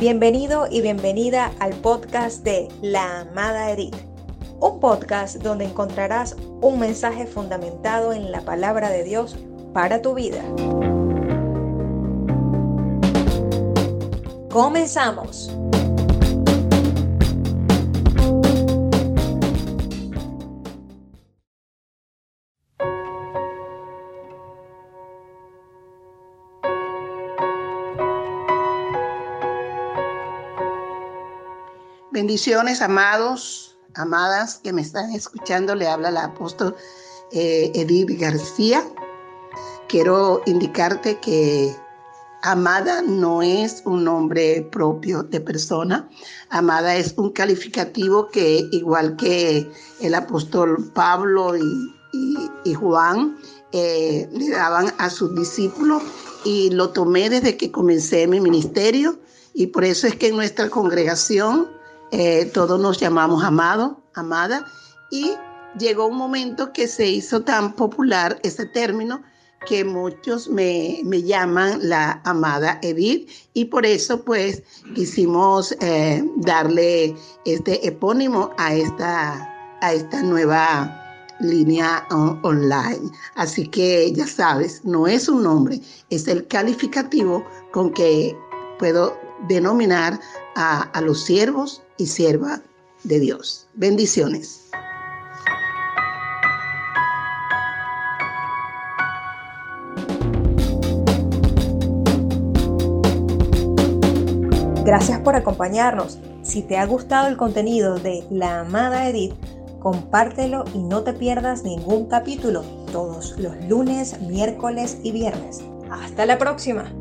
Bienvenido y bienvenida al podcast de La Amada Edith, un podcast donde encontrarás un mensaje fundamentado en la palabra de Dios para tu vida. Comenzamos. Bendiciones, amados, amadas que me están escuchando. Le habla la apóstol eh, Edith García. Quiero indicarte que amada no es un nombre propio de persona. Amada es un calificativo que, igual que el apóstol Pablo y, Juan, eh, le daban a sus discípulos y lo tomé desde que comencé mi ministerio. Y por eso es que en nuestra congregación eh, todos nos llamamos amado, amada, y llegó un momento que se hizo tan popular ese término que muchos me, llaman la amada Edith y por eso pues quisimos eh, darle este epónimo a esta, a esta nueva línea online. Así que ya sabes, no es un nombre, es el calificativo con que puedo denominar a, a los siervos y sierva de Dios. Bendiciones. Gracias por acompañarnos. Si te ha gustado el contenido de La Amada Edith, compártelo y no te pierdas ningún capítulo todos los lunes, miércoles y viernes. Hasta la próxima.